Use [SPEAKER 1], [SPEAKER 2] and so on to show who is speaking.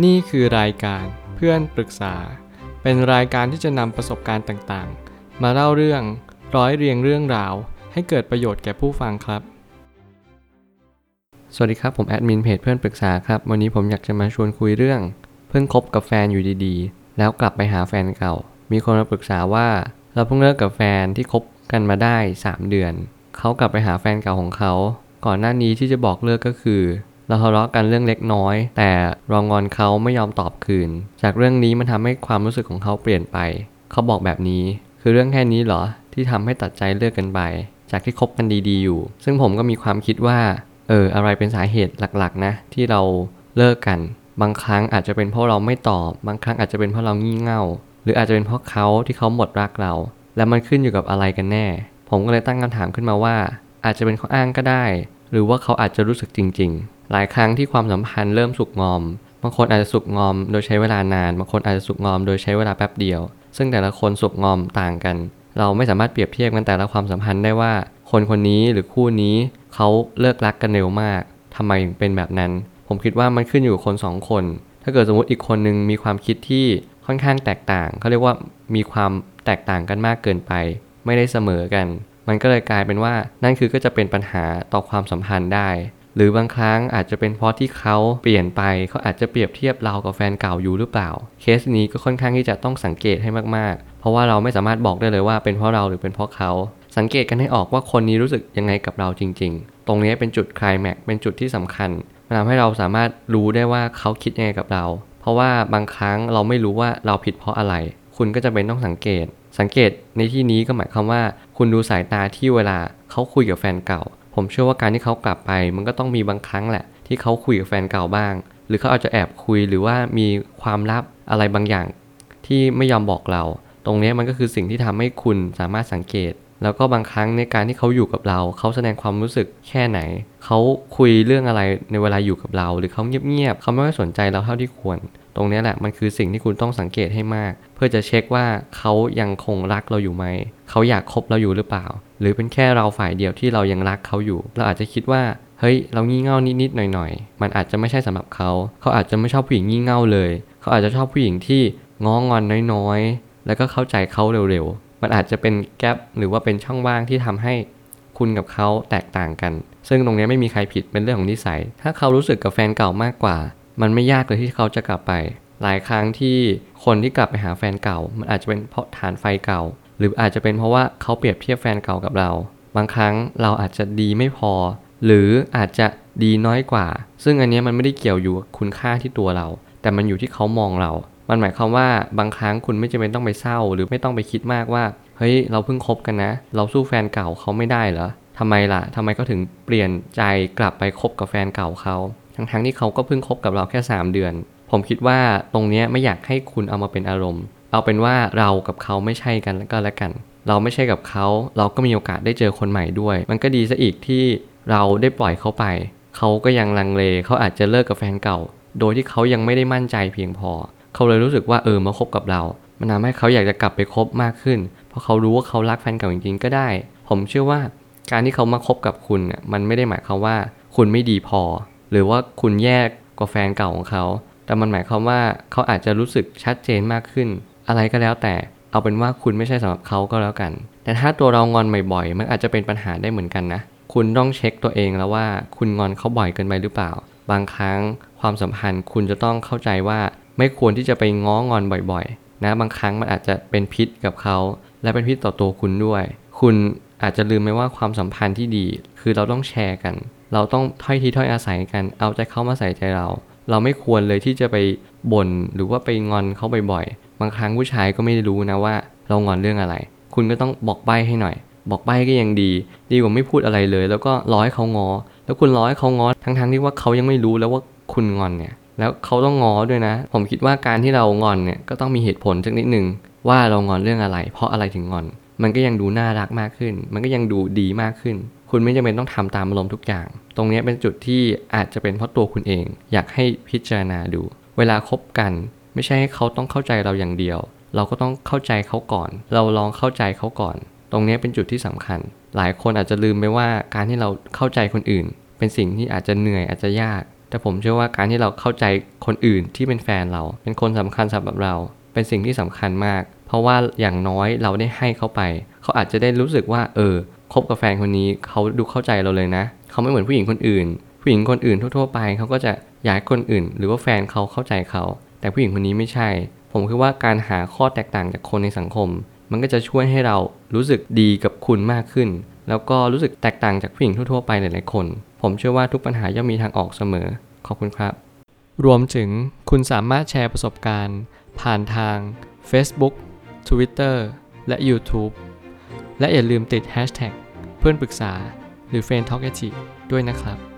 [SPEAKER 1] นี่คือรายการเพื่อนปรึกษา เป็นรายการที่จะนำประสบการณ์ต่างๆ มาเล่าเรื่องร้อยเรียงเรื่องราว ให้เกิดประโยชน์แก่ผู้ฟังครับ สวัสดีครับ ผมแอดมินเพจเพื่อนปรึกษาครับ วันนี้ผมอยากจะมาชวนคุยเรื่อง เพิ่งคบกับแฟนอยู่ดีๆ แล้วกลับไปหาแฟนเก่า มีคนมาปรึกษาว่า เราเพิ่งเลิกกับแฟนที่คบกันมาได้ 3 เดือน เขากลับไปหาแฟนเก่าของเขา ก่อนหน้านี้ที่จะบอกเลิกก็คือ เราทะเลาะกันเรื่องเล็กน้อย แต่รองงอนเขาไม่ยอมตอบคืน จากเรื่องนี้มันทำให้ความรู้สึกของเขาเปลี่ยนไป เขาบอกแบบนี้ คือเรื่องแค่นี้เหรอที่ทำให้ตัดใจเลิกกันไป จากที่คบกันดีๆอยู่ ซึ่งผมก็มีความคิดว่า เออ อะไรเป็นสาเหตุหลักๆ นะ ที่เราเลิกกัน บางครั้งอาจจะเป็นเพราะเราไม่ตอบ บางครั้งอาจจะเป็นเพราะเรางี่เง่า หรืออาจจะเป็นเพราะเขาที่เขาหมดรักเรา แล้วมันขึ้นอยู่กับอะไรกันแน่ ผมก็เลยตั้งคำถามขึ้นมาว่า อาจจะเป็นข้ออ้างก็ได้ หรือว่าเขาอาจจะรู้สึกจริง ๆ หลายครั้งที่ความสัมพันธ์เริ่มสุกงอม บางคนอาจจะสุกงอมโดยใช้เวลานาน บางคนอาจจะสุกงอมโดยใช้เวลาแป๊บเดียว ซึ่งแต่ละคนสุกงอมต่างกัน เราไม่สามารถเปรียบเทียบกันแต่ละความสัมพันธ์ได้ว่า คนคนนี้หรือคู่นี้เขาเลิกรักกันเร็วมากทำไมถึงเป็นแบบนั้น ผมคิดว่ามันขึ้นอยู่กับคนสองคน ถ้าเกิดสมมติอีกคนนึงมีความคิดที่ค่อนข้างแตกต่างเขาเรียกว่ามีความแตกต่างกันมากเกินไป ไม่ได้เสมอกัน มันก็เลยกลายเป็นว่านั่นคือก็จะเป็นปัญหาต่อความสัมพันธ์ได้ หรือบางครั้งอาจจะเป็นเพราะที่เขาเปลี่ยนไปเขาอาจจะเปรียบเทียบเรากับแฟนเก่าอยู่หรือเปล่า เคสนี้ก็ค่อนข้างที่จะต้องสังเกตให้มากๆ เพราะว่าเราไม่สามารถบอกได้เลยว่าเป็นเพราะเราหรือเป็นเพราะเขา สังเกตกันให้ออกว่าคนนี้รู้สึกยังไงกับเราจริง ๆ ตรงนี้เป็นจุดคลายแม็กเป็นจุดที่สำคัญมันทำให้เราสามารถรู้ได้ว่าเขาคิดยังไงกับเรา เพราะว่าบางครั้งเราไม่รู้ว่าเราผิดเพราะอะไร คุณก็จะเป็นต้องสังเกต สังเกตในที่นี้ก็หมายความว่า คุณดูสายตาที่เวลาเขาคุยกับแฟนเก่า ผมเชื่อว่าการที่เขากลับไป มันก็ต้องมีบางครั้งแหละ ที่เขาคุยกับแฟนเก่าบ้าง หรือเขาอาจจะแอบคุยหรือว่ามีความลับอะไรบางอย่าง ที่ไม่ยอมบอกเรา ตรงนี้มันก็คือสิ่งที่ทำให้คุณสามารถสังเกต แล้วก็บางครั้งในการที่เขาอยู่กับเรา เขาแสดงความรู้สึกแค่ไหน เขาคุยเรื่องอะไรในเวลาอยู่กับเรา หรือเขาเงียบๆเขาไม่ค่อยสนใจเราเท่าที่ควร ตรงนี้แหละมันคือสิ่งที่คุณต้องสังเกตให้มาก เพื่อจะเช็คว่าเขายังคงรักเราอยู่ไหมเขาอยากคบเราอยู่หรือเปล่า หรือเป็นแค่เราฝ่ายเดียวที่เรายังรักเขาอยู่ เราอาจจะคิดว่าเฮ้ยเรางี่เง่านิดๆหน่อยๆ มันอาจจะไม่ใช่สำหรับเขา เขาอาจจะไม่ชอบผู้หญิงงี่เง่าเลย เขาอาจจะชอบผู้หญิงที่ง้องอนน้อยๆ แล้วก็เข้าใจเขาเร็วๆ มันอาจจะเป็นแกลบหรือว่าเป็นช่องว่างที่ทำให้คุณกับเขาแตกต่างกัน ซึ่งตรงนี้ไม่มีใครผิดเป็นเรื่องของนิสัย ถ้าเขารู้สึกกับแฟนเก่ามากกว่า มันไม่ยากเลยที่เขาจะกลับไป หลายครั้งที่คนที่กลับไปหาแฟนเก่า มันอาจจะเป็นเพราะฐานไฟเก่า หรืออาจจะเป็นเพราะว่าเขาเปรียบเทียบแฟนเก่ากับเรา บางครั้งเราอาจจะดีไม่พอ หรืออาจจะดีน้อยกว่า ซึ่งอันนี้มันไม่ได้เกี่ยวอยู่กับคุณค่าที่ตัวเรา แต่มันอยู่ที่เขามองเรา มันหมายความว่าบางครั้งคุณไม่จำเป็นต้องไปเศร้า หรือไม่ต้องไปคิดมากว่าเฮ้ยเราเพิ่งคบกันนะ เราสู้แฟนเก่าเขาไม่ได้เหรอทำไมล่ะทำไมเขาถึงเปลี่ยนใจกลับไปคบกับแฟนเก่าเขา ทั้งๆทที่เขาก็เพิ่งคบกับเราแค่ 3 เดือน ผมคิดว่าตรงนี้ไม่อยากให้คุณเอามาเป็นอารมณ์ เอาเป็นว่าเรากับเขาไม่ใช่กันก็แล้วกัน เราไม่ใช่กับเขา เราก็มีโอกาสได้เจอคนใหม่ด้วย มันก็ดีซะอีกที่เราได้ปล่อยเขาไป เขาก็ยังลังเล เขาอาจจะเลิกกับแฟนเก่า โดยที่เขายังไม่ได้มั่นใจเพียงพอ เขาเลยรู้สึกว่าเออมาคบกับเรา มันทำให้เขาอยากจะกลับไปคบมากขึ้น เพราะเขารู้ว่าเขารักแฟนเก่าจริงๆก็ได้ ผมเชื่อว่าการที่เขามาคบกับคุณเนี่ยมันไม่ได้หมายความว่า คุณไม่ดีพอ หรือว่าคุณแยกกว่าแฟนเก่าของเขา แต่มันหมายความว่าเขาอาจจะรู้สึกชัดเจนมากขึ้น อะไรก็แล้วแต่ เอาเป็นว่าคุณไม่ใช่สำหรับเขาก็แล้วกัน แต่ถ้าตัวเรางอนบ่อยๆ มันอาจจะเป็นปัญหาได้เหมือนกันนะ คุณต้องเช็คตัวเองแล้วว่าคุณงอนเขาบ่อยเกินไปหรือเปล่า บางครั้งความสัมพันธ์คุณจะต้องเข้าใจว่าไม่ควรที่จะไปง้องอนบ่อยๆ นะ บางครั้งมันอาจจะเป็นพิษกับเขา และเป็นพิษต่อตัวคุณด้วย คุณอาจจะลืมไปว่าความสัมพันธ์ที่ดี คือเราต้องแชร์กัน เราต้องถ้อยทีถ้อยอาศัยกัน เอาใจเขามาใส่ใจเรา เราไม่ควรเลยที่จะไปบ่นหรือว่าไปงอนเขาบ่อยๆ บางครั้งผู้ชายก็ไม่รู้นะว่า เรางอนเรื่องอะไร คุณก็ต้องบอกใบ้ให้หน่อย บอกใบ้ก็ยังดี ดีกว่าไม่พูดอะไรเลย แล้วก็รอให้เขางอ แล้วคุณรอให้เขางอ ทั้งๆที่ว่าเขายังไม่รู้แล้วว่าคุณงอนเนี่ย แล้วเขาต้องงอด้วยนะ ผมคิดว่าการที่เรางอนเนี่ยก็ต้องมีเหตุผลสักนิดหนึ่งว่าเรางอนเรื่องอะไร เพราะอะไรถึงงอน มันก็ยังดูน่ารักมากขึ้น มันก็ยังดูดีมากขึ้น คุณไม่จำเป็นต้องทำตามอารมณ์ทุกอย่าง ตรงนี้เป็นจุดที่อาจจะเป็นเพราะตัวคุณเอง อยากให้พิจารณาดู เวลาคบกันไม่ใช่ให้เขาต้องเข้าใจเราอย่างเดียว เราก็ต้องเข้าใจเขาก่อน เราลองเข้าใจเขาก่อน ตรงนี้เป็นจุดที่สำคัญ หลายคนอาจจะลืมไปว่าการที่เราเข้าใจคนอื่น เป็นสิ่งที่อาจจะเหนื่อยอาจจะยาก แต่ผมเชื่อว่าการที่เราเข้าใจคนอื่นที่เป็นแฟนเรา เป็นคนสำคัญสำหรับเรา เป็นสิ่งที่สำคัญมาก เพราะว่าอย่างน้อยเราได้ให้เขาไป เขาอาจจะได้รู้สึกว่า เออ คบกับแฟนคนนี้เขาดูเข้าใจเราเลยนะ เขาไม่เหมือนผู้หญิงคนอื่น ผู้หญิงคนอื่นทั่วๆไปเขาก็จะอยากคนอื่น หรือว่าแฟนเขาเข้าใจเขา แต่ผู้หญิงคนนี้ไม่ใช่ ผมคิดว่าการหาข้อแตกต่างจากคนในสังคม มันก็จะช่วยให้เรารู้สึกดีกับคุณมากขึ้น แล้วก็รู้สึกแตกต่างจากผู้หญิงทั่วๆไปหลายๆคน ผมเชื่อว่าทุกปัญหาย่อมมีทางออกเสมอ ขอบคุณครับ รวมถึงคุณสามารถแชร์ประสบการณ์ ผ่านทาง Facebook Twitter และ YouTube และอย่าลืมติด Hashtag เพื่อนปรึกษาหรือ f r ร e n d t a l k a ด้วยนะครับ